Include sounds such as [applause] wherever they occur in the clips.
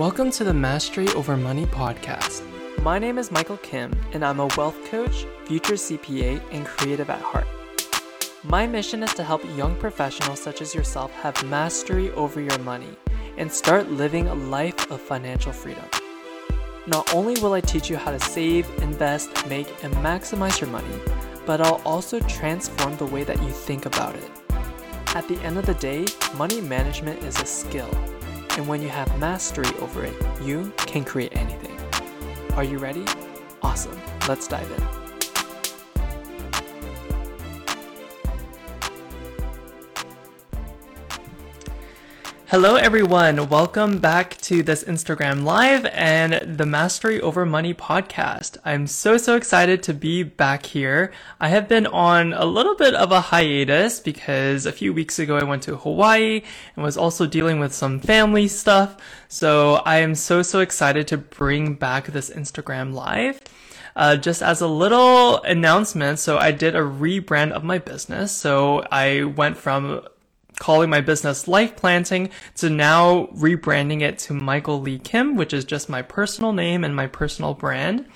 Welcome to the Mastery Over Money podcast. My name is Michael Kim, and I'm a wealth coach, future CPA, and creative at heart. My mission is to help young professionals such as yourself have mastery over your money and start living a life of financial freedom. Not only will I teach you how to save, invest, make, and maximize your money, but I'll also transform the way that you think about it. At the end of the day, money management is a skill and when you have mastery over it, you can create anything. Are you ready? Awesome. Let's dive in. Hello, everyone. Welcome back to this Instagram Live and the Mastery Over Money podcast. I'm so, so excited to be back here. I have been on a little bit of a hiatus because a few weeks ago I went to Hawaii and was also dealing with some family stuff. So I am so, so excited to bring back this Instagram Live. Uh, just as a little announcement, so I did a rebrand of my business. So I went from calling my business Life Planting to now rebranding it to Michael Lee Kim, which is just my personal name and my personal brand.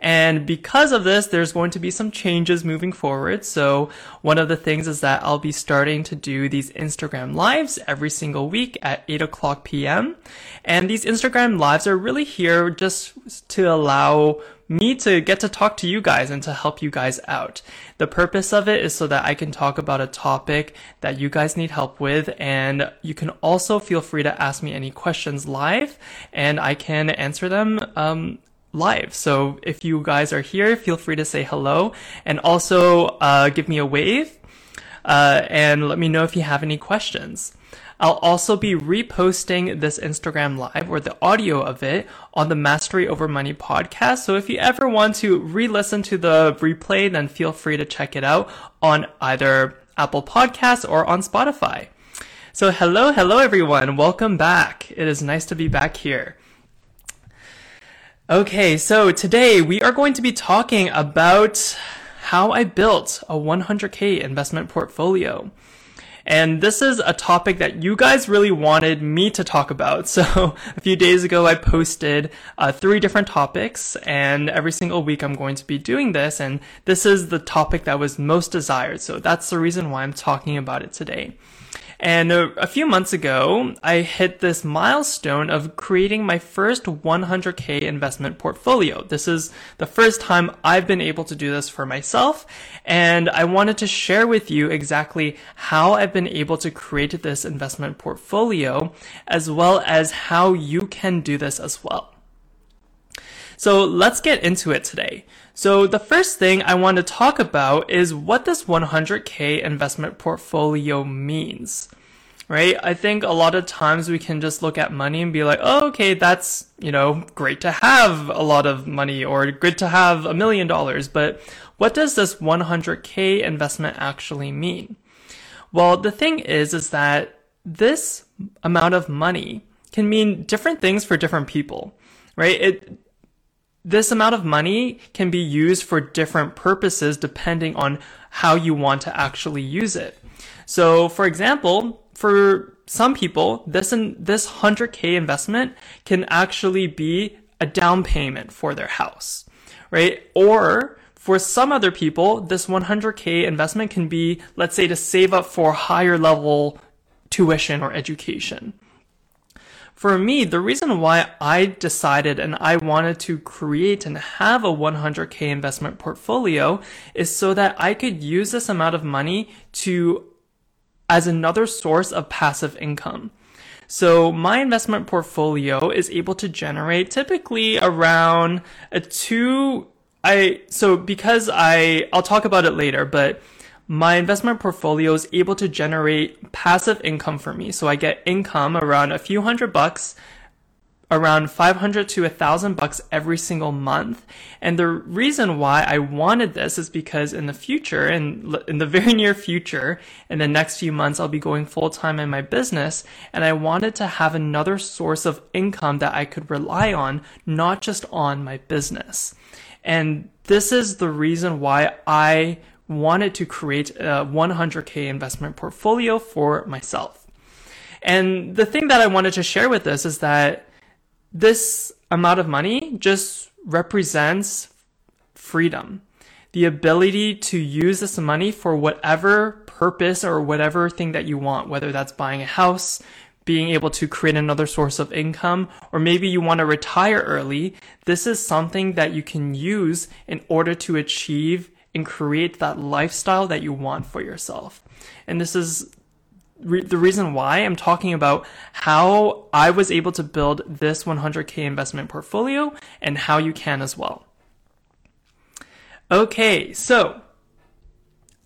And because of this, there's going to be some changes moving forward. So one of the things is that I'll be starting to do these Instagram lives every single week at 8 o'clock p.m. And these Instagram lives are really here just to allow me to get to talk to you guys and to help you guys out. The purpose of it is so that I can talk about a topic that you guys need help with and you can also feel free to ask me any questions live and I can answer them um, live. So if you guys are here, feel free to say hello and also uh, give me a wave uh, and let me know if you have any questions. I'll also be reposting this Instagram live or the audio of it on the Mastery Over Money podcast. So if you ever want to re-listen to the replay, then feel free to check it out on either Apple Podcasts or on Spotify. So hello, hello everyone. Welcome back. It is nice to be back here. Okay, so today we are going to be talking about how I built a 100k investment portfolio. And this is a topic that you guys really wanted me to talk about. [laughs] So a few days ago, I posted uh, three different topics and every single week I'm going to be doing this. And this is the topic that was most desired. So that's the reason why I'm talking about it today. And a, a, few months ago, I hit this milestone of creating my first 100k investment portfolio. This is the first time I've been able to do this for myself. And I wanted to share with you exactly how I've been able to create this investment portfolio, as well as how you can do this as well. So let's get into it today. So the first thing I want to talk about is what this 100k investment portfolio means. Right? I think a lot of times we can just look at money and be like, oh, okay, that's, you know, great to have a lot of money or good to have a million dollars. But what does this 100k investment actually mean? Well, the thing is, is that this amount of money can mean different things for different people, right? It, this amount of money can be used for different purposes depending on how you want to actually use it. So, for example, for some people, this in, this 100k investment can actually be a down payment for their house, right? Or for some other people, this 100k investment can be, let's say, to save up for higher level tuition or education. For me, the reason why I decided and I wanted to create and have a 100k investment portfolio is so that I could use this amount of money to as another source of passive income. So my investment portfolio is able to generate typically around a two I so because I I'll talk about it later, but my investment portfolio is able to generate passive income for me. So I get income around a few hundred bucks, around 500 to a thousand bucks every single month. And the reason why I wanted this is because in the future, in, in the [laughs] very near future, in the next few months, I'll be going full time in my business. And I wanted to have another source of income that I could rely on, not just on my business. And this is the reason why I wanted to create a 100k investment portfolio for myself. And the thing that I wanted to share with this is that this amount of money just represents freedom. The ability to use this money for whatever purpose or whatever thing that you want, whether that's buying a house, being able to create another source of income, or maybe you want to retire early. This is something that you can use in order to achieve and create that lifestyle that you want for yourself. And this is re- the reason why I'm talking about how I was able to build this 100k investment portfolio and how you can as well. Okay, so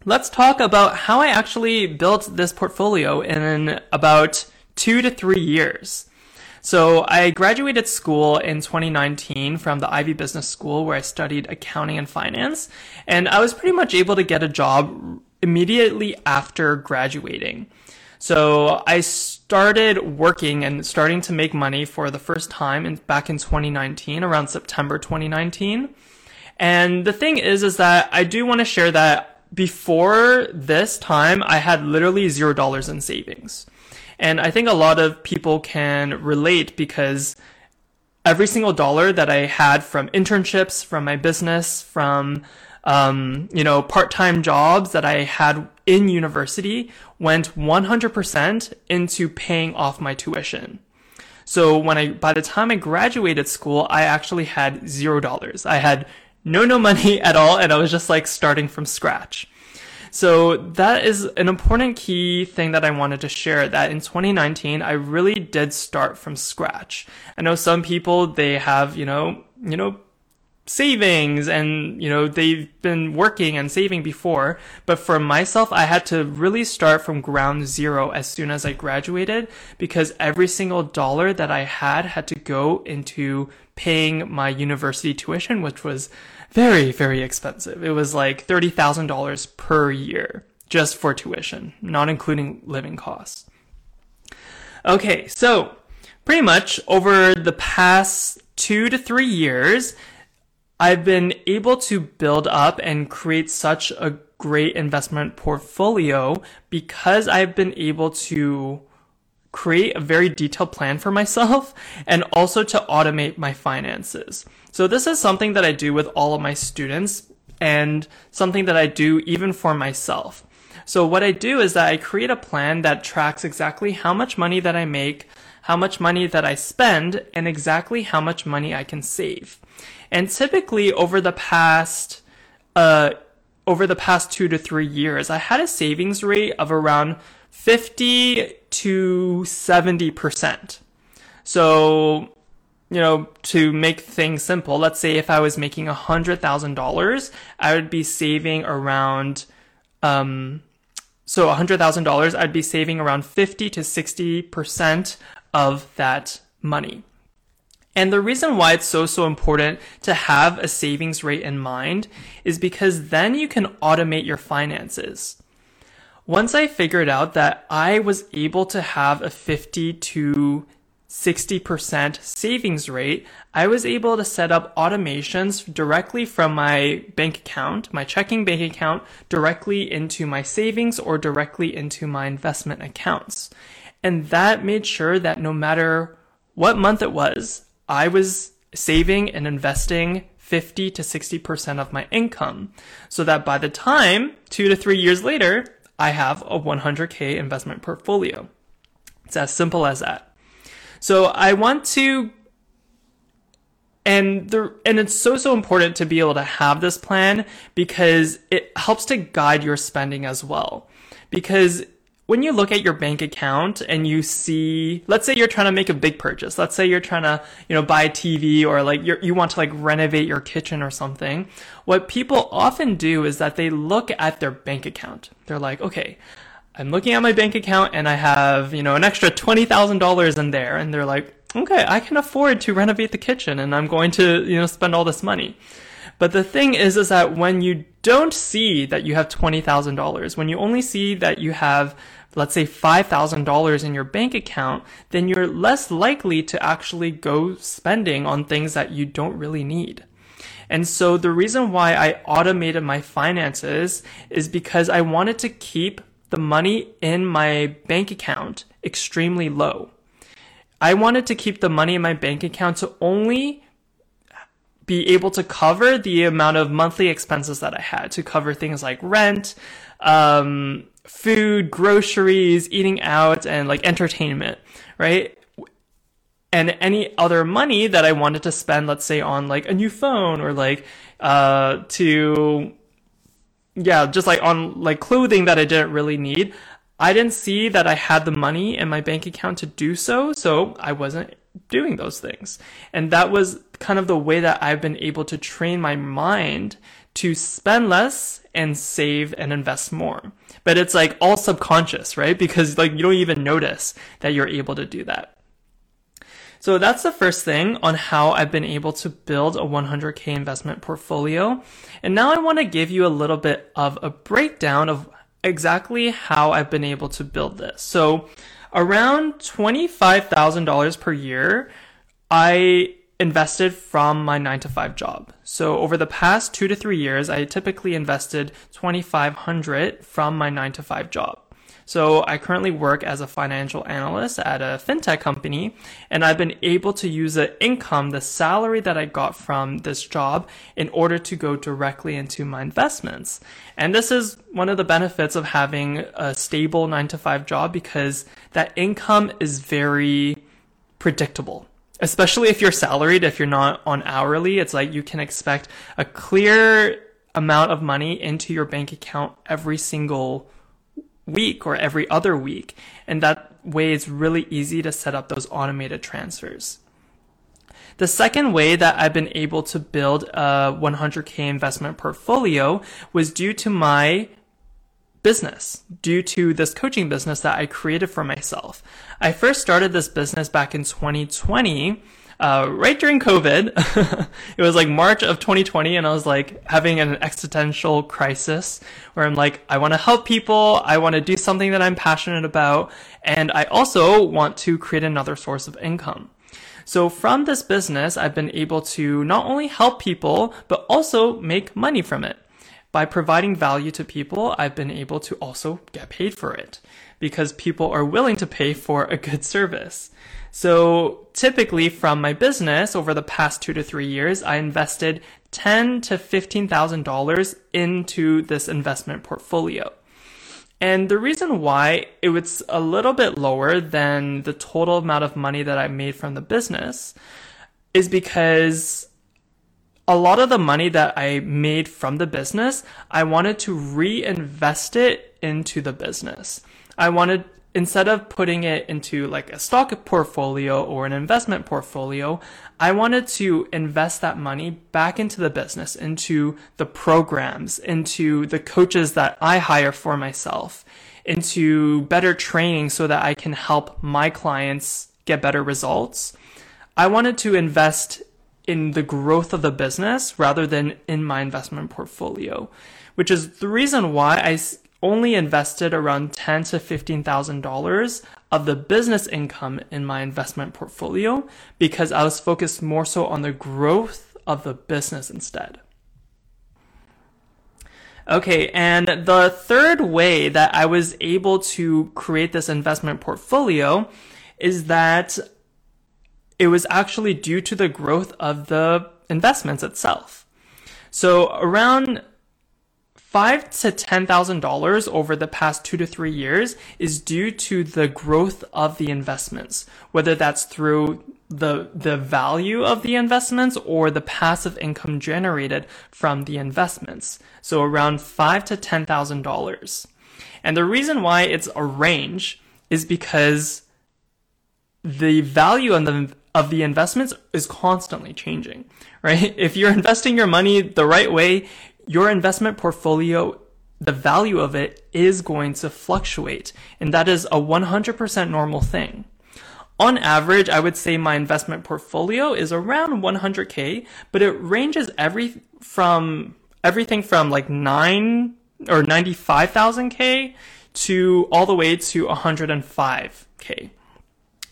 let's talk about how I actually built this portfolio in about two to three years. So I graduated school in 2019 from the Ivey Business School where I studied accounting and finance. And I was pretty much able to get a job immediately after graduating. So I started working and starting to make money for the first time in, back in 2019, around September 2019. And the thing is, is that I do want to share that before this time, I had literally zero dollars in savings. And I think a lot of people can relate because every single dollar that I had from internships, from my business, from um, you know, part-time jobs that I had in university went 100% into paying off my tuition. So when I, by the time I graduated school, I actually had zero dollars. I had no, no money [laughs] at all. And I was just like starting from scratch. So that is an important key thing that I wanted to share that in 2019, I really did start from scratch. I know some people, they have, you know, you know, savings and you know they've been working and saving before but for myself i had to really start from ground zero as soon as i graduated because every single dollar that i had had to go into paying my university tuition which was very very expensive. It was like $30000 per year just for tuition not including living costs. Okay so pretty much over the past two to three years I've been able to build up and create such a great investment portfolio because I've been able to create a very detailed plan for myself [laughs] and also to automate my finances. So this is something that I do with all of my students and something that I do even for myself. So what I do is that I create a plan that tracks exactly how much money that I make, how much money that I spend, and exactly how much money I can save. And typically over the past, uh, over the past two to three years, I had a savings rate of around 50 to 70%. So, you know, to make things simple, let's say if I was making $100,000, I would be saving around, um, so $100,000, I'd be saving around 50 to 60% of that money. And the reason why it's so, so important to have a savings rate in mind is because then you can automate your finances. Once I figured out that I was able to have a 50 to 60% savings rate, I was able to set up automations directly from my bank account, my checking bank account, directly into my savings or directly into my investment accounts. And that made sure that no matter what month it was, I was saving and investing 50 to 60% of my income so that by the time two to three years later, I have a 100K investment portfolio. It's as simple as that. So I want to and the and it's so so important to be able to have this plan because it helps to guide your spending as well. Because when you look at your bank account and you see, let's say you're trying to make a big purchase. Let's say you're trying to, you know, buy a TV or like you want to like renovate your kitchen or something. What people often do is that they look at their bank account. They're like, okay, I'm looking at my bank account and I have, you know, an extra $20,000 in there. And they're like, okay, I can afford to renovate the kitchen and I'm going to, you know, spend all this money. But the thing is, is that when you don't see that you have $20,000, when you only see that you have let's say $5,000 in your bank account, then you're less likely to actually go spending on things that you don't really need. And so the reason why I automated my finances is because I wanted to keep the money in my bank account extremely low. I wanted to keep the money in my bank account to only be able to cover the amount of monthly expenses that I had to cover things like rent, um, food, groceries, eating out, and like entertainment, right? And any other money that I wanted to spend, let's say on like a new phone or like, uh, to, yeah, just like on like clothing that I didn't really need. I didn't see that I had the money in my bank account to do so, so I wasn't doing those things. And that was kind of the way that I've been able to train my mind to spend less and save and invest more. But it's like all subconscious, right? Because like you don't even notice that you're able to do that. So that's the first thing on how I've been able to build a 100k investment portfolio. And now I want to give you a little bit of a breakdown of exactly how I've been able to build this. So around $25,000 per year, I invested from my nine to five job. So over the past two to three years, I typically invested 2,500 from my nine to five job. So I currently work as a financial analyst at a fintech company, and I've been able to use the income, the salary that I got from this job in order to go directly into my investments. And this is one of the benefits of having a stable nine to five job because that income is very predictable especially if you're salaried, if you're not on hourly, it's like you can expect a clear amount of money into your bank account every single week or every other week. And that way it's really easy to set up those automated transfers. The second way that I've been able to build a 100k investment portfolio was due to my business, due to this coaching business that I created for myself. I first started this business back in 2020 uh, right during COVID. [laughs] it was like March of 2020, and I was like having an existential crisis where I'm like, I want to help people. I want to do something that I'm passionate about. And I also want to create another source of income. So from this business, I've been able to not only help people, but also make money from it. By providing value to people, I've been able to also get paid for it because people are willing to pay for a good service. So typically from my business over the past two to three years, I invested ten to fifteen thousand dollars into this investment portfolio. And the reason why it was a little bit lower than the total amount of money that I made from the business is because a lot of the money that I made from the business, I wanted to reinvest it into the business. I wanted instead of putting it into like a stock portfolio or an investment portfolio, I wanted to invest that money back into the business, into the programs, into the coaches that I hire for myself, into better training so that I can help my clients get better results. I wanted to invest in the growth of the business rather than in my investment portfolio, which is the reason why I only invested around ten to fifteen thousand dollars of the business income in my investment portfolio because I was focused more so on the growth of the business instead. Okay, and the third way that I was able to create this investment portfolio is that it was actually due to the growth of the investments itself. So around five to ten thousand dollars over the past two to three years is due to the growth of the investments, whether that's through the the value of the investments or the passive income generated from the investments. So around five to ten thousand dollars. And the reason why it's a range is because the value of the of the investments is constantly changing, right? [laughs] If you're investing your money the right way, your investment portfolio, the value of it is going to fluctuate. And that is a 100% normal thing. On average, I would say my investment portfolio is around 100k, but it ranges every from everything from like 9 or 95,000k to all the way to 105k.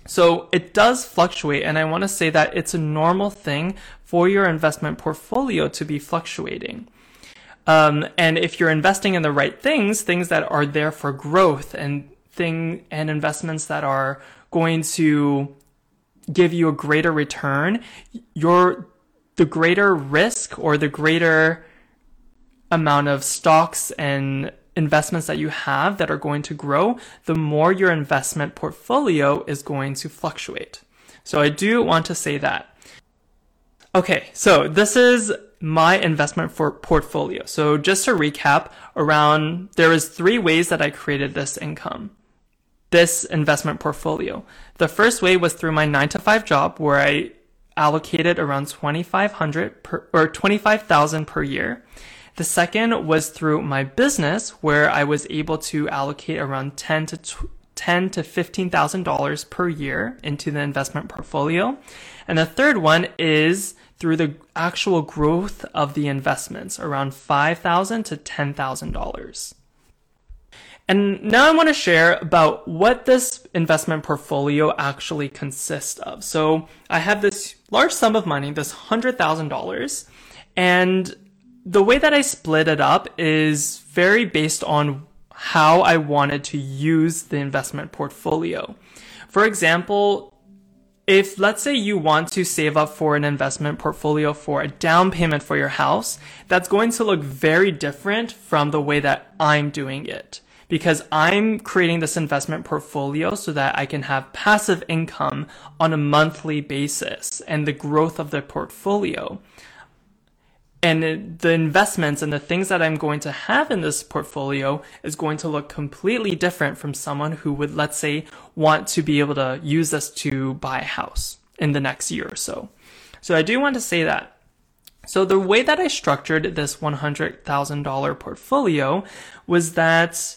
So it does fluctuate, and I want to say that it's a normal thing for your investment portfolio to be fluctuating. Um, and if you're investing in the right things, things that are there for growth and thing and investments that are going to give you a greater return, your the greater risk or the greater amount of stocks and investments that you have that are going to grow, the more your investment portfolio is going to fluctuate. So I do want to say that. Okay, so this is my investment for portfolio. So just to recap around, there is three ways that I created this income, this investment portfolio. The first way was through my nine to five job where I allocated around 2,500 per, or 25,000 per year. The second was through my business where I was able to allocate around 10 to ten to fifteen thousand dollars per year into the investment portfolio. And the third one is through the actual growth of the investments, around five thousand to ten thousand dollars. And now I want to share about what this investment portfolio actually consists of. So I have this large sum of money, this $100,000, and the way that I split it up is very based on how I wanted to use the investment portfolio. For example, if let's say you want to save up for an investment portfolio for a down payment for your house, that's going to look very different from the way that I'm doing it because I'm creating this investment portfolio so that I can have passive income on a monthly basis and the growth of the portfolio. And the investments and the things that I'm going to have in this portfolio is going to look completely different from someone who would, let's say, want to be able to use this to buy a house in the next year or so. So I do want to say that. So the way that I structured this $100,000 portfolio was that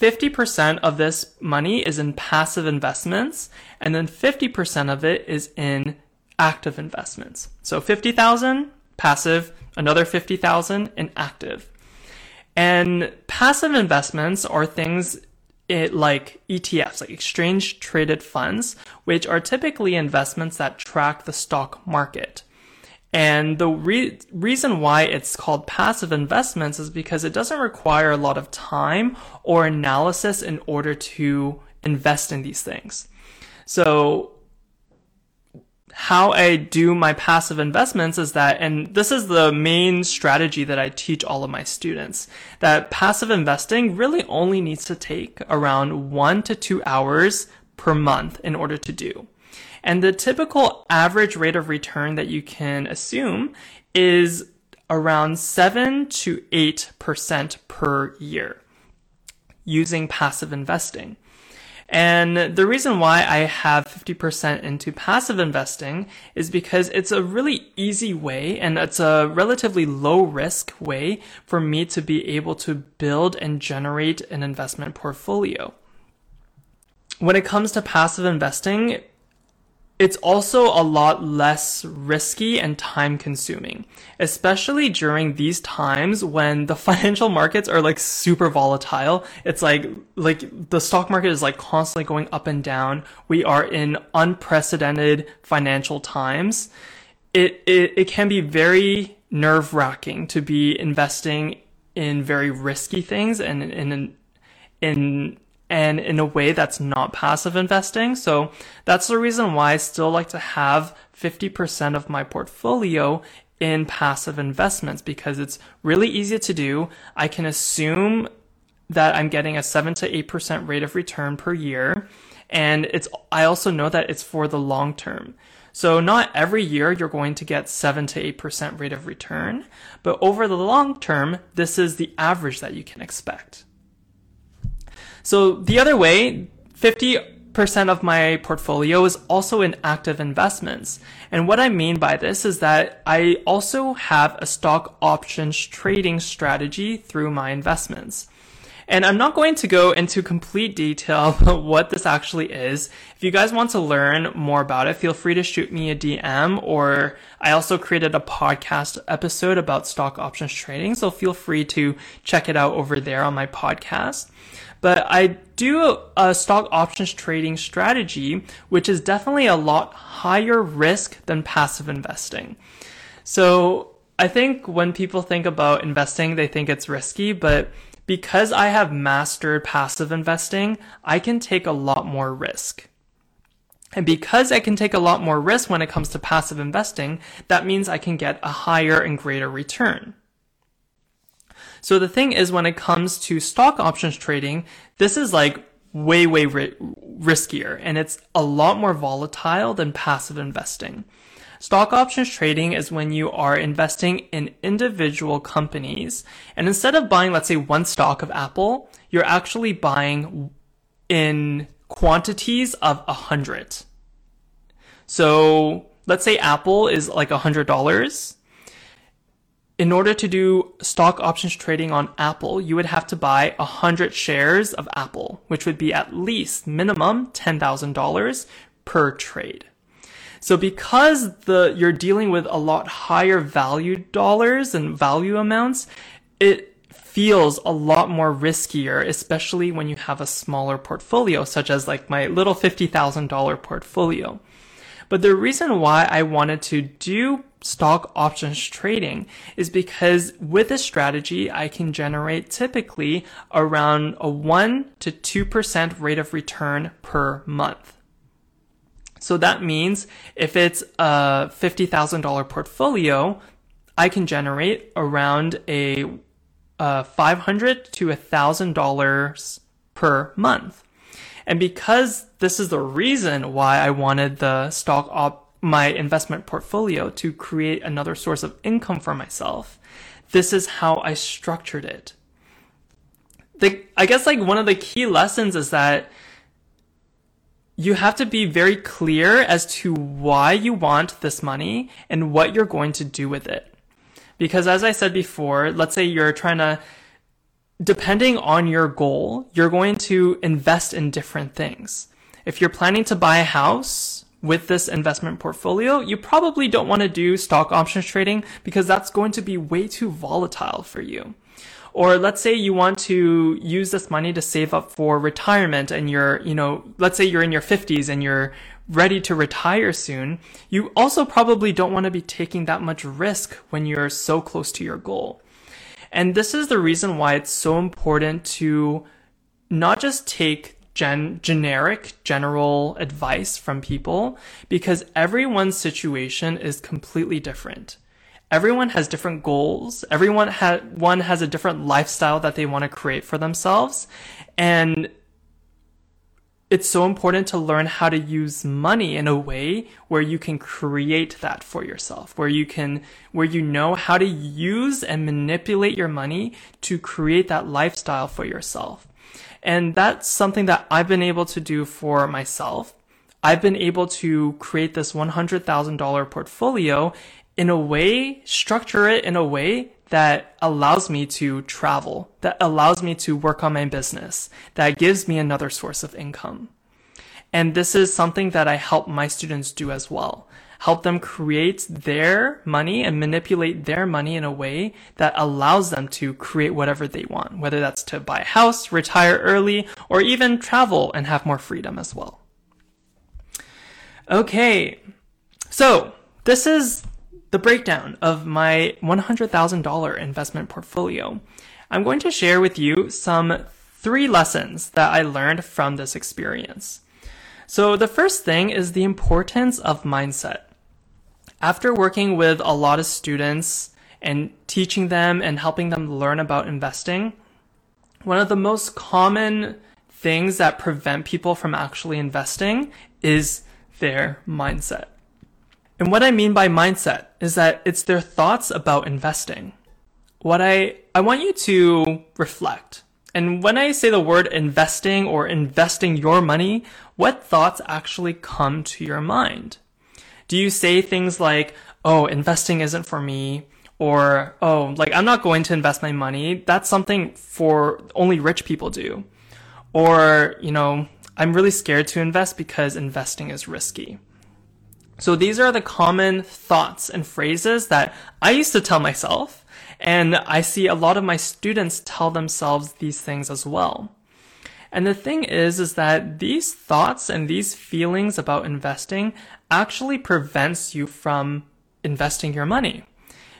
50% of this money is in passive investments and then 50% of it is in active investments. So 50,000 passive, another 50,000 in active. And passive investments are things it, like ETFs, like exchange traded funds, which are typically investments that track the stock market. And the re- reason why it's called passive investments is because it doesn't require a lot of time or analysis in order to invest in these things. So how I do my passive investments is that, and this is the main strategy that I teach all of my students, that passive investing really only needs to take around one to two hours per month in order to do. And the typical average rate of return that you can assume is around 7 to 8% per year using passive investing. And the reason why I have 50% into passive investing is because it's a really easy way and it's a relatively low risk way for me to be able to build and generate an investment portfolio. When it comes to passive investing, it's also a lot less risky and time consuming, especially during these times when the [laughs] financial markets are like super volatile. It's like, like the stock market is like constantly going up and down. We are in unprecedented financial times. It, it, it can be very nerve wracking to be investing in very risky things and in, in and in a way that's not passive investing. So that's the reason why I still like to have 50% of my portfolio in passive investments because it's really easy to do. I can assume that I'm getting a 7 to 8% rate of return per year. And it's, I also know that it's for the long term. So not every year you're going to get 7 to 8% rate of return, but over the long term, this is the average that you can expect. So the other way, 50% of my portfolio is also in active investments. And what I mean by this is that I also have a stock options trading strategy through my investments. And I'm not going to go into complete detail [laughs] about what this actually is. If you guys want to learn more about it, feel free to shoot me a DM or I also created a podcast episode about stock options trading. So feel free to check it out over there on my podcast. But I do a stock options trading strategy, which is definitely a lot higher risk than passive investing. So I think when people think about investing, they think it's risky, but because I have mastered passive investing, I can take a lot more risk. And because I can take a lot more risk when it comes to passive investing, that means I can get a higher and greater return. So the thing is, when it comes to stock options trading, this is like way, way ri- riskier and it's a lot more volatile than passive investing. Stock options trading is when you are investing in individual companies and instead of buying, let's say one stock of Apple, you're actually buying in quantities of a hundred. So let's say Apple is like a hundred dollars. In order to do stock options trading on Apple, you would have to buy a hundred shares of Apple, which would be at least minimum $10,000 per trade. So because the, you're dealing with a lot higher value dollars and value amounts, it feels a lot more riskier, especially when you have a smaller portfolio, such as like my little $50,000 portfolio. But the reason why I wanted to do stock options trading is because with this strategy, I can generate typically around a 1 to 2% rate of return per month. So that means if it's a $50,000 portfolio, I can generate around a uh, 500 to $1,000 per month. And because this is the reason why I wanted the stock op, my investment portfolio to create another source of income for myself, this is how I structured it. The, I guess like one of the key lessons is that you have to be very clear as to why you want this money and what you're going to do with it. Because as I said before, let's say you're trying to, depending on your goal, you're going to invest in different things. If you're planning to buy a house with this investment portfolio, you probably don't want to do stock options trading because that's going to be way too volatile for you. Or let's say you want to use this money to save up for retirement and you're, you know, let's say you're in your 50s and you're ready to retire soon, you also probably don't want to be taking that much risk when you're so close to your goal. And this is the reason why it's so important to not just take gen- generic, general advice from people, because everyone's situation is completely different. Everyone has different goals. Everyone ha- one has a different lifestyle that they want to create for themselves. And it's so important to learn how to use money in a way where you can create that for yourself, where you can, where you know how to use and manipulate your money to create that lifestyle for yourself. And that's something that I've been able to do for myself. I've been able to create this $100,000 portfolio in a way, structure it in a way that allows me to travel, that allows me to work on my business, that gives me another source of income. And this is something that I help my students do as well. Help them create their money and manipulate their money in a way that allows them to create whatever they want, whether that's to buy a house, retire early, or even travel and have more freedom as well. Okay. So this is the breakdown of my $100,000 investment portfolio. I'm going to share with you some three lessons that I learned from this experience. So the first thing is the importance of mindset. After working with a lot of students and teaching them and helping them learn about investing, one of the most common things that prevent people from actually investing is their mindset. And what I mean by mindset is that it's their thoughts about investing. What I, I want you to reflect. And when I say the word investing or investing your money, what thoughts actually come to your mind? Do you say things like, oh, investing isn't for me? Or, oh, like, I'm not going to invest my money. That's something for only rich people do. Or, you know, I'm really scared to invest because investing is risky. So these are the common thoughts and phrases that I used to tell myself. And I see a lot of my students tell themselves these things as well. And the thing is, is that these thoughts and these feelings about investing actually prevents you from investing your money.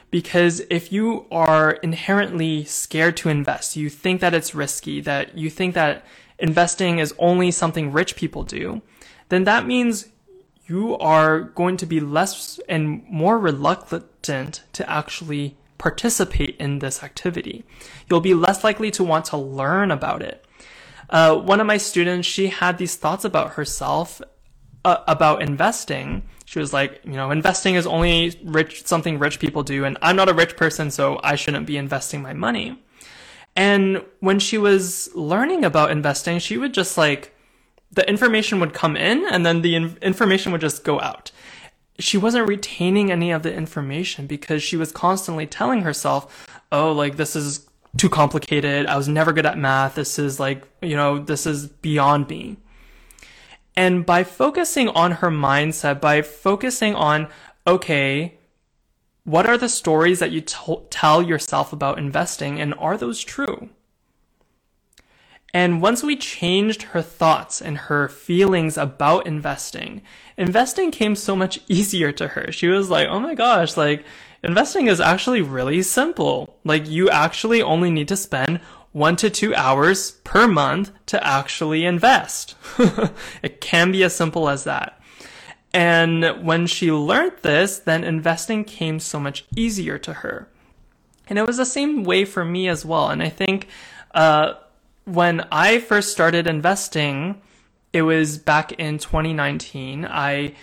Because if you are inherently scared to invest, you think that it's risky, that you think that investing is only something rich people do, then that means you are going to be less and more reluctant to actually participate in this activity. You'll be less likely to want to learn about it. Uh, one of my students, she had these thoughts about herself, uh, about investing. She was like, you know, investing is only rich, something rich people do, and I'm not a rich person, so I shouldn't be investing my money. And when she was learning about investing, she would just like, the information would come in and then the in- information would just go out she wasn't retaining any of the information because she was constantly telling herself, oh, like this is too complicated. I was never good at math. This is like, you know, this is beyond me. And by focusing on her mindset, by focusing on, okay, what are the stories that you tell yourself about investing and are those true? And once we changed her thoughts and her feelings about investing, investing came so much [laughs] easier to her. She was like, oh my gosh, like investing is actually really simple. Like you actually only need to spend one to two hours per month to actually invest. [laughs] it can be as simple as that. And when she learned this, then investing came so much easier to her. And it was the same way for me as well. And I think, uh, when I first started investing, it was back in 2019. I,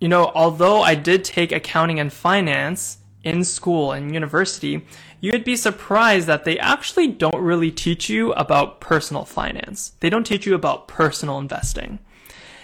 you know, although I did take accounting and finance in school and university, you'd be surprised that they actually don't really teach you about personal finance. They don't teach you about personal investing.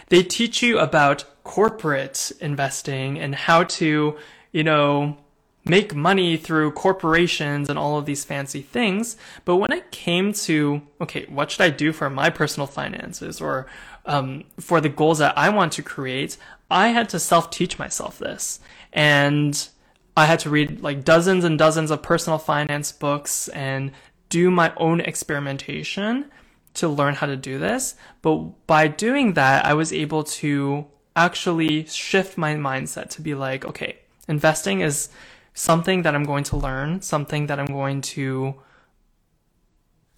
They teach you about corporate investing and how to, you know, make money through corporations and all of these fancy things. But when it came to, okay, what should I do for my personal finances or um, for the goals that I want to create, I had to self teach myself this. And I had to read like dozens and dozens of personal finance books and do my own experimentation to learn how to do this. But by doing that, I was able to actually shift my mindset to be like, okay, investing is something that I'm going to learn, something that I'm going to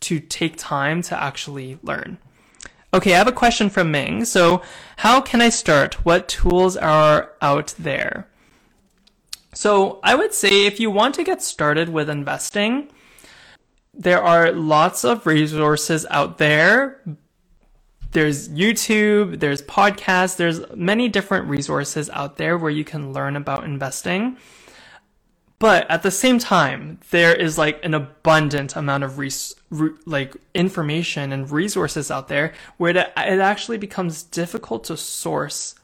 to take time to actually learn. Okay, I have a question from Ming. So, how can I start? What tools are out there? So, I would say if you want to get started with investing, there are lots of resources out there. There's YouTube, there's podcasts, there's many different resources out there where you can learn about investing. But at the same time, there is like an abundant amount of res- re- like information and resources out there where it, it actually becomes difficult to source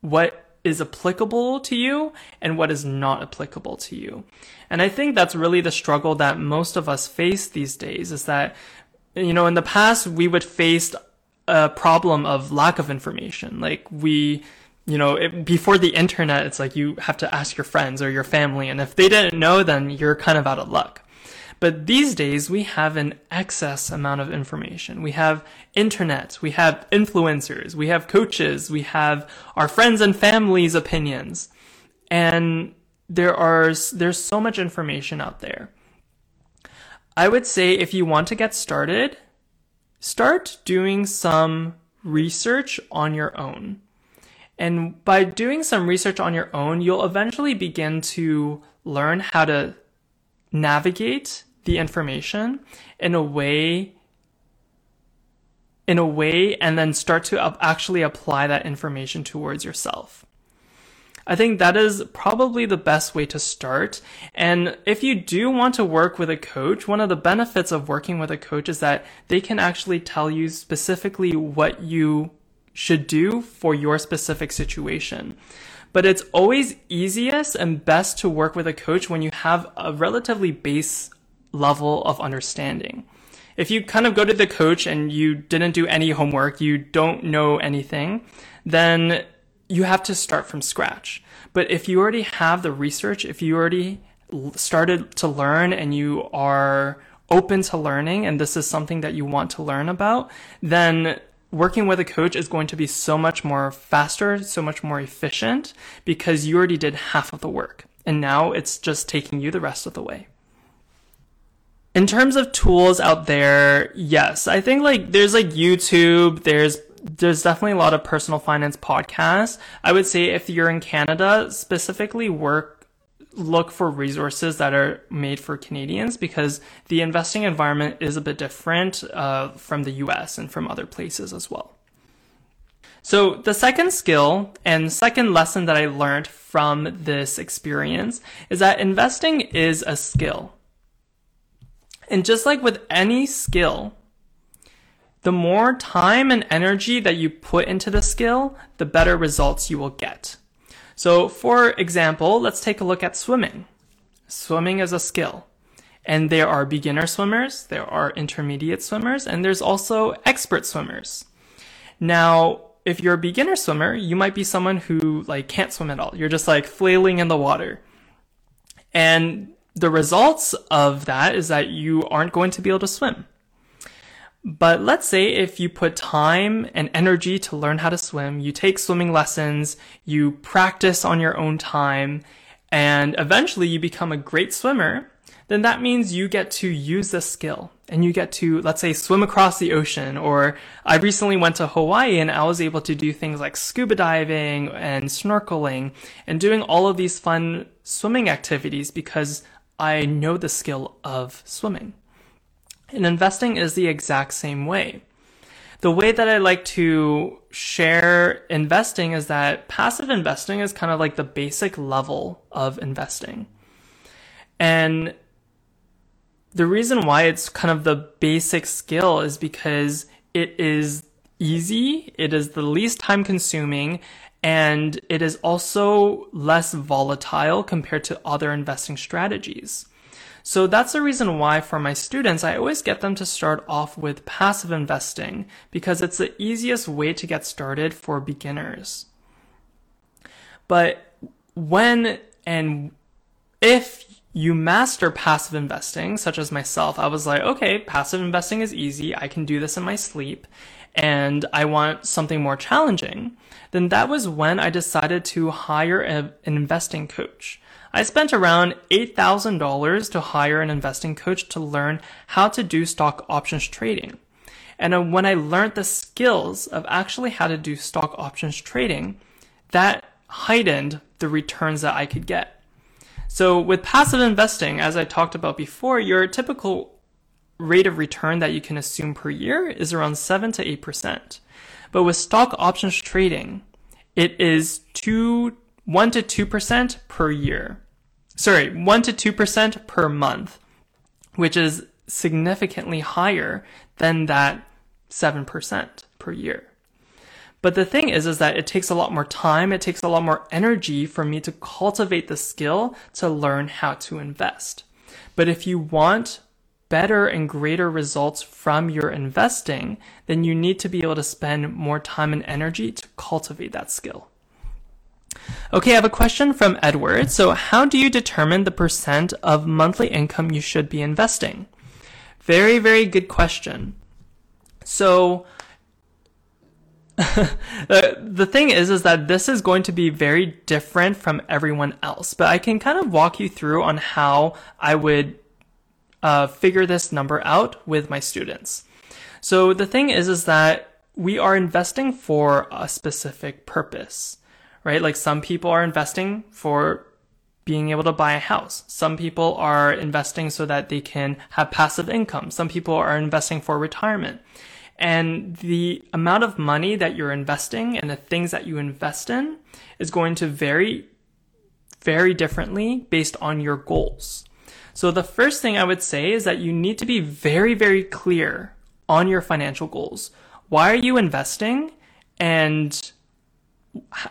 what is applicable to you and what is not applicable to you. And I think that's really the struggle that most of us face these days is that, you know, in the past, we would face a problem of lack of information. Like we, you know, it, before the internet, it's like you have to ask your friends or your family. And if they didn't know, then you're kind of out of luck. But these days, we have an excess amount of information. We have internet, we have influencers, we have coaches, we have our friends and family's opinions. And there are, there's so much information out there. I would say if you want to get started, start doing some research on your own. And by doing some research on your own, you'll eventually begin to learn how to navigate the information in a way in a way and then start to actually apply that information towards yourself. I think that is probably the best way to start. And if you do want to work with a coach, one of the benefits of working with a coach is that they can actually tell you specifically what you should do for your specific situation. But it's always easiest and best to work with a coach when you have a relatively base level of understanding. If you kind of go to the coach and you didn't do any homework, you don't know anything, then you have to start from scratch. But if you already have the research, if you already started to learn and you are open to learning and this is something that you want to learn about, then working with a coach is going to be so much more faster, so much more efficient because you already did half of the work. And now it's just taking you the rest of the way. In terms of tools out there, yes, I think like there's like YouTube, there's there's definitely a lot of personal finance podcasts. I would say if you're in Canada, specifically work look for resources that are made for Canadians because the investing environment is a bit different uh, from the US and from other places as well. So the second skill and second lesson that I learned from this experience is that investing is a skill. And just like with any skill, the more time and energy that you put into the skill, the better results you will get. So for example, let's take a look at swimming. Swimming is a skill. And there are beginner swimmers, there are intermediate swimmers, and there's also expert swimmers. Now, if you're a beginner swimmer, you might be someone who like can't swim at all. You're just like flailing in the water. And the results of that is that you aren't going to be able to swim. But let's say if you put time and energy to learn how to swim, you take swimming lessons, you practice on your own time, and eventually you become a great swimmer, then that means you get to use this skill and you get to, let's say, swim across the ocean. Or I recently went to Hawaii and I was able to do things like scuba diving and snorkeling and doing all of these fun swimming activities because I know the skill of swimming. And investing is the exact same way. The way that I like to share investing is that passive investing is kind of like the basic level of investing. And the reason why it's kind of the basic skill is because it is easy, it is the least time consuming, and it is also less volatile compared to other investing strategies. So that's the reason why for my students, I always get them to start off with passive investing because it's the easiest way to get started for beginners. But when and if you master passive investing, such as myself, I was like, okay, passive investing is easy. I can do this in my sleep and I want something more challenging. Then that was when I decided to hire a, an investing coach. I spent around $8,000 to hire an investing coach to learn how to do stock options trading. And uh, when I learned the skills of actually how to do stock options trading, that heightened the returns that I could get. So with passive investing, as I talked about before, your typical rate of return that you can assume per year is around 7 to 8%. But with stock options trading, it is 2 1 to 2% per year. Sorry, 1 to 2% per month, which is significantly higher than that 7% per year. But the thing is, is that it takes a lot more time. It takes a lot more energy for me to cultivate the skill to learn how to invest. But if you want better and greater results from your investing, then you need to be able to spend more time and energy to cultivate that skill. Okay, I have a question from Edward. So, how do you determine the percent of monthly income you should be investing? Very, very good question. So, [laughs] the thing is, is that this is going to be very different from everyone else, but I can kind of walk you through on how I would uh, figure this number out with my students. So the thing is, is that we are investing for a specific purpose right? Like some people are investing for being able to buy a house. Some people are investing so that they can have passive income. Some people are investing for retirement. And the amount of money that you're investing and the things that you invest in is going to vary very differently based on your goals. So the first thing I would say is that you need to be very, very clear on your financial goals. Why are you investing? And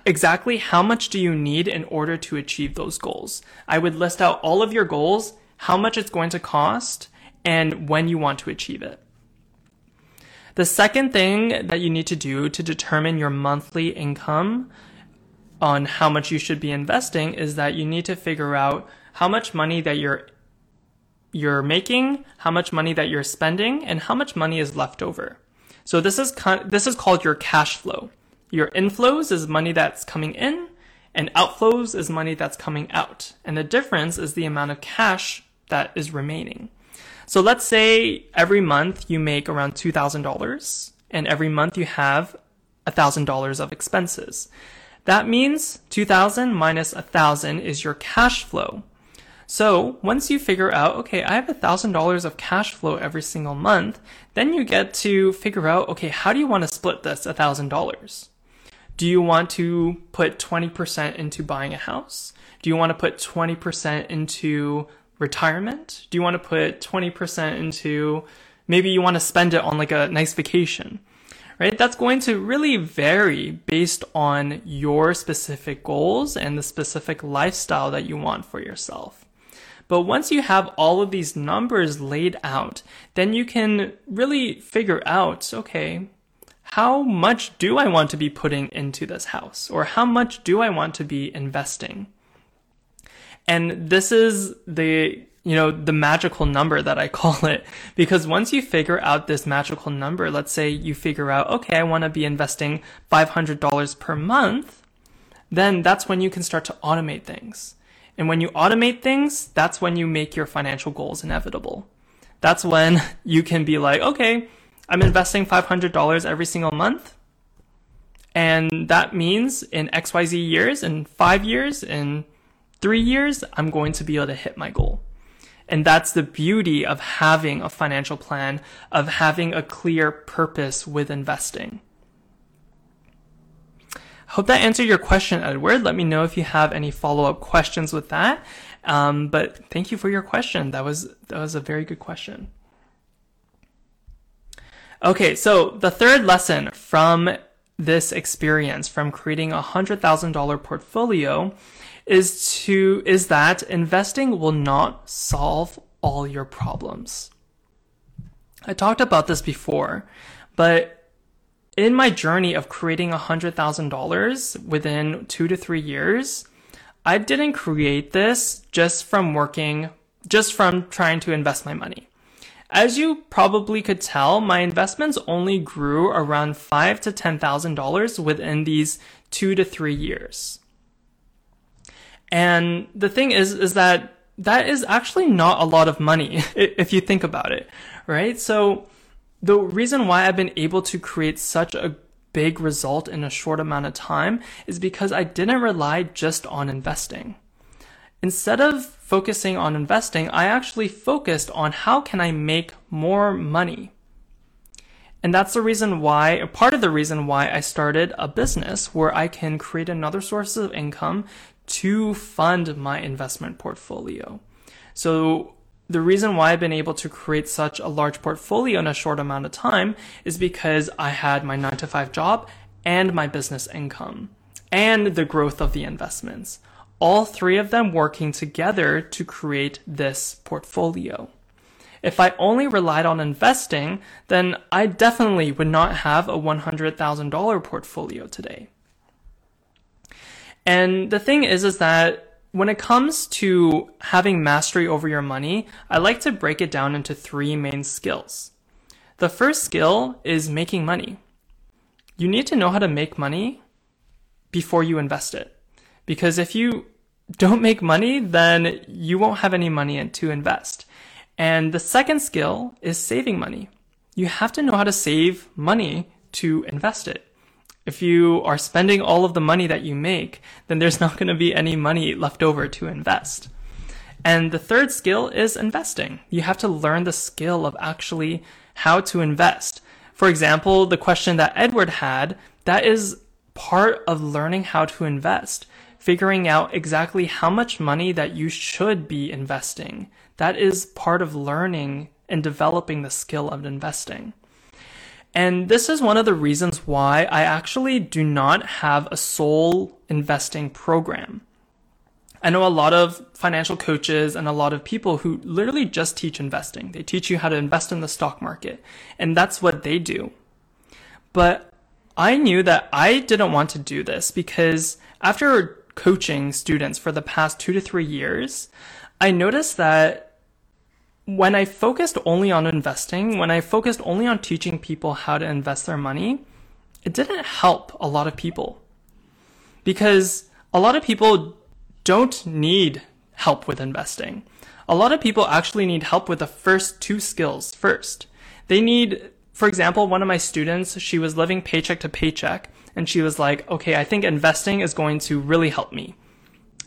exactly how much do you need in order to achieve those goals? I would list out all of your goals, how much it's going to cost, and when you want to achieve it. The second thing that you need to do to determine your monthly income on how much you should be investing is that you need to figure out how much money that you're you're making, how much money that you're spending, and how much money is left over. So this is this is called your cash flow. Your inflows is money that's coming in, and outflows is money that's coming out. And the difference is the amount of cash that is remaining. So let's say every month you make around $2,000 and every month you have $1,000 of expenses. That means 2000 minus 1000 is your cash flow. So once you figure out, okay, I have a $1,000 of cash flow every single month, then you get to figure out, okay, how do you want to split this a $1,000? Do you want to put 20% into buying a house? Do you want to put 20% into retirement? Do you want to put 20% into maybe you want to spend it on like a nice vacation? Right? That's going to really vary based on your specific goals and the specific lifestyle that you want for yourself. But once you have all of these numbers laid out, then you can really figure out, okay, how much do I want to be putting into this house? Or how much do I want to be investing? And this is the, you know, the magical number that I [laughs] call it. Because once you figure out this magical number, let's say you figure out, okay, I want to be investing $500 per month, then that's when you can start to automate things. And when you automate things, that's when you make your financial goals inevitable. That's when [laughs] you can be like, okay, I'm investing $500 every single month. And that means in XYZ years, in five years, in three years, I'm going to be able to hit my goal. And that's the beauty of having a financial plan, of having a clear purpose with investing. Hope that answered your question, Edward. Let me know if you have any follow up questions with that. Um, but thank you for your question. That was that was a very good question. Okay, so the third lesson from this experience from creating a hundred thousand dollar portfolio is to is that investing will not solve all your problems. I talked about this before, but in my journey of creating a hundred thousand dollars within two to three years, I didn't create this just from working, just from trying to invest my money. As you probably could tell, my investments only grew around five to ten thousand dollars within these two to three years. And the thing is, is that that is actually not a lot of money [laughs] if you think about it, right? So the reason why I've been able to create such a big result in a short amount of time is because I didn't rely just on investing. Instead of focusing on investing, I actually focused on how can I make more money. And that's the reason why, part of the reason why I started a business where I can create another source of income to fund my investment portfolio. So the reason why I've been able to create such a large portfolio in a short amount of time is because I had my nine to five job and my business income and the growth of the investments. All three of them working together to create this portfolio. If I only relied on investing, then I definitely would not have a $100,000 portfolio today. And the thing is, is that when it comes to having mastery over your money, I like to break it down into three main skills. The first skill is making money. You need to know how to make money before you invest it. Because if you don't make money, then you won't have any money to invest. And the second skill is saving money. You have to know how to save money to invest it. If you are spending all of the money that you make, then there's [laughs] not going to be any money left over to invest. And the third skill is investing. You have to learn the skill of actually how to invest. For example, the question that Edward had, that is part of learning how to invest. Figuring out exactly how much money that you should be investing. That is part of learning and developing the skill of investing. And this is one of the reasons why I actually do not have a sole investing program. I know a lot of financial coaches and a lot of people who literally just teach investing. They teach you how to invest in the stock market, and that's what they do. But I knew that I didn't want to do this because after coaching students for the past two to three years, I noticed that when I focused only on investing, when I focused only on teaching people how to invest their money, it didn't help a lot of people. Because a lot of people don't need help with investing. A lot of people actually need help with the first two skills first. They need, for example, one of my students, she was living paycheck to paycheck And she was like, okay, I think investing is going to really help me.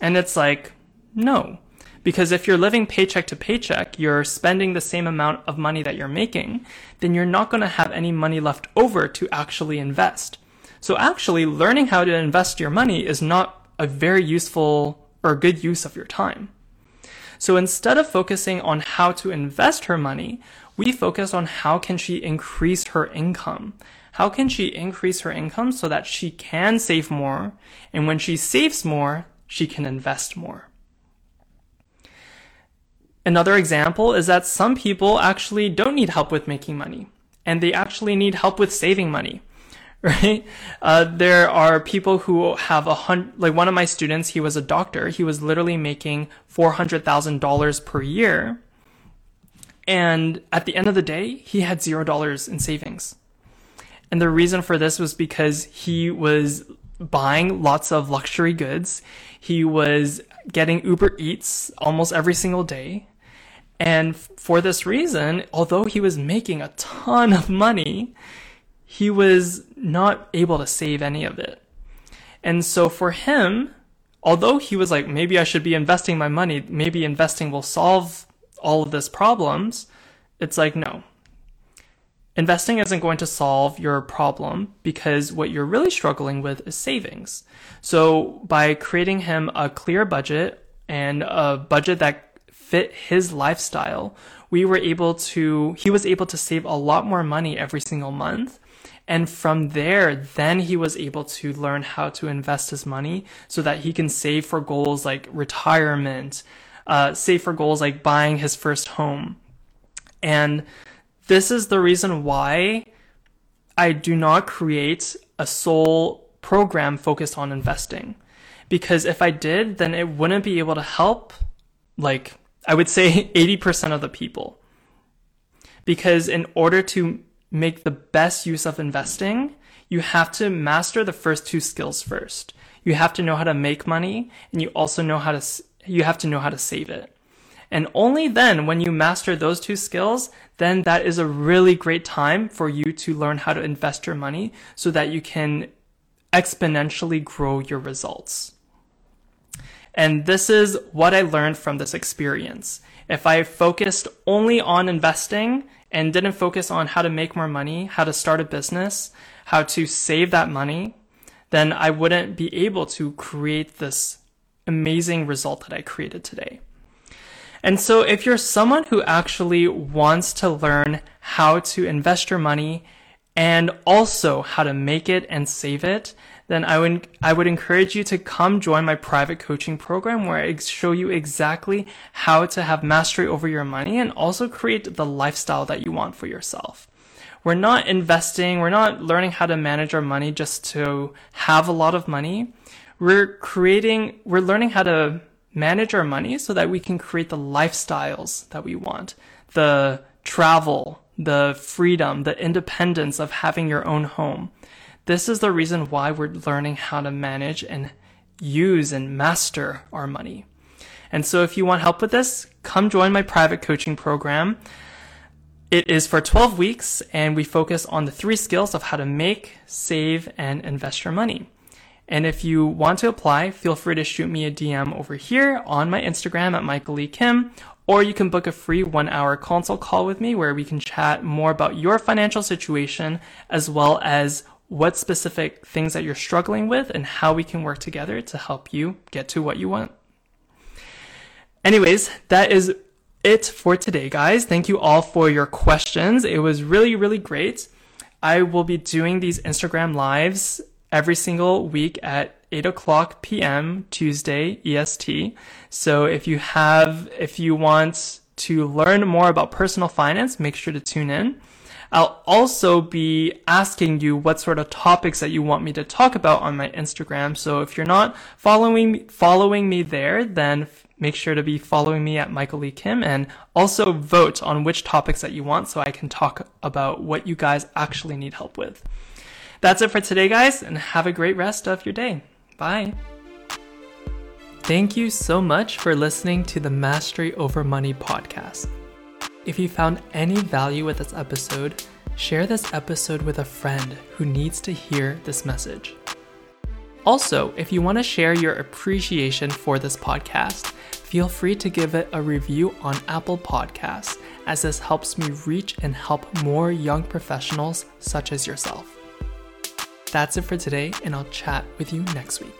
And it's like, no. Because if you're living paycheck to paycheck, you're spending the same amount of money that you're making, then you're not going to have any money left over to actually invest. So actually learning how to invest your money is not a very useful or good use of your time. So instead of focusing on how to invest her money, we focus on how can she increase her income. How can she increase her income so that she can save more? And when she saves more, she can invest more. Another example is that some people actually don't need help with making money and they actually need help with saving money. [laughs] right? Uh, there are people who have a hundred, like one of my students, he was a doctor. He was literally making $400,000 per year. And at the end of the day, he had zero dollars in savings. And the reason for this was because he was buying lots of luxury goods. He was getting Uber Eats almost every single day. And for this reason, although he was making a ton of money, he was not able to save any of it. And so for him, although he was like, maybe I should be investing my money, maybe investing will solve all of this problems, it's like, no. Investing isn't going to solve your problem because what you're really struggling with is savings. So by creating him a clear budget and a budget that fit his lifestyle, we were able to, he was able to save a lot more money every single month and from there, then he was able to learn how to invest his money so that he can save for goals like retirement, uh, save for goals like buying his first home. And this is the reason why I do not create a sole program focused on investing. Because if I did, then it wouldn't be able to help, like, I would say 80% of the people. Because in order to make the best use of investing, you have to master the first two skills first. You have to know how to make money and you also know how to, you have to know how to save it. And only then, when you master those two skills, then that is a really great time for you to learn how to invest your money so that you can exponentially grow your results. And this is what I learned from this experience. If I focused only on investing and didn't focus on how to make more money, how to start a business, how to save that money, then I wouldn't be able to create this amazing result that I created today. And so if you're someone who actually wants to learn how to invest your money and also how to make it and save it, then I would, I would encourage you to come join my private coaching program where I show you exactly how to have mastery over your money and also create the lifestyle that you want for yourself. We're not investing, we're not learning how to manage our money just to have a lot of money. We're creating, we're learning how to manage our money so that we can create the lifestyles that we want. The travel, the freedom, the independence of having your own home this is the reason why we're learning how to manage and use and master our money. And so if you want help with this, come join my private coaching program. It is for 12 weeks and we focus on the three skills of how to make, save, and invest your money. And if you want to apply, feel free to shoot me a DM over here on my Instagram at Michaelee Kim, or you can book a free one hour consult call with me where we can chat more about your financial situation as well as what specific things that you're struggling with and how we can work together to help you get to what you want. Anyways, that is it for today, guys. Thank you all for your questions. It was really, really great. I will be doing these Instagram lives every single week at 8 o'clock p.m. Tuesday EST. So if you have, if you want to learn more about personal finance, make sure to tune in. I'll also be asking you what sort of topics that you want me to talk about on my Instagram. So if you're not following following me there, then make sure to be following me at Michaelee Kim and also vote on which topics that you want so I can talk about what you guys actually need help with. That's it for today, guys, and have a great rest of your day. Bye. Thank you so much for listening to the Mastery Over Money podcast. If you found any value with this episode, share this episode with a friend who needs to hear this message. Also, if you want to share your appreciation for this podcast, feel free to give it a review on Apple Podcasts, as this helps me reach and help more young professionals such as yourself. That's it for today, and I'll chat with you next week.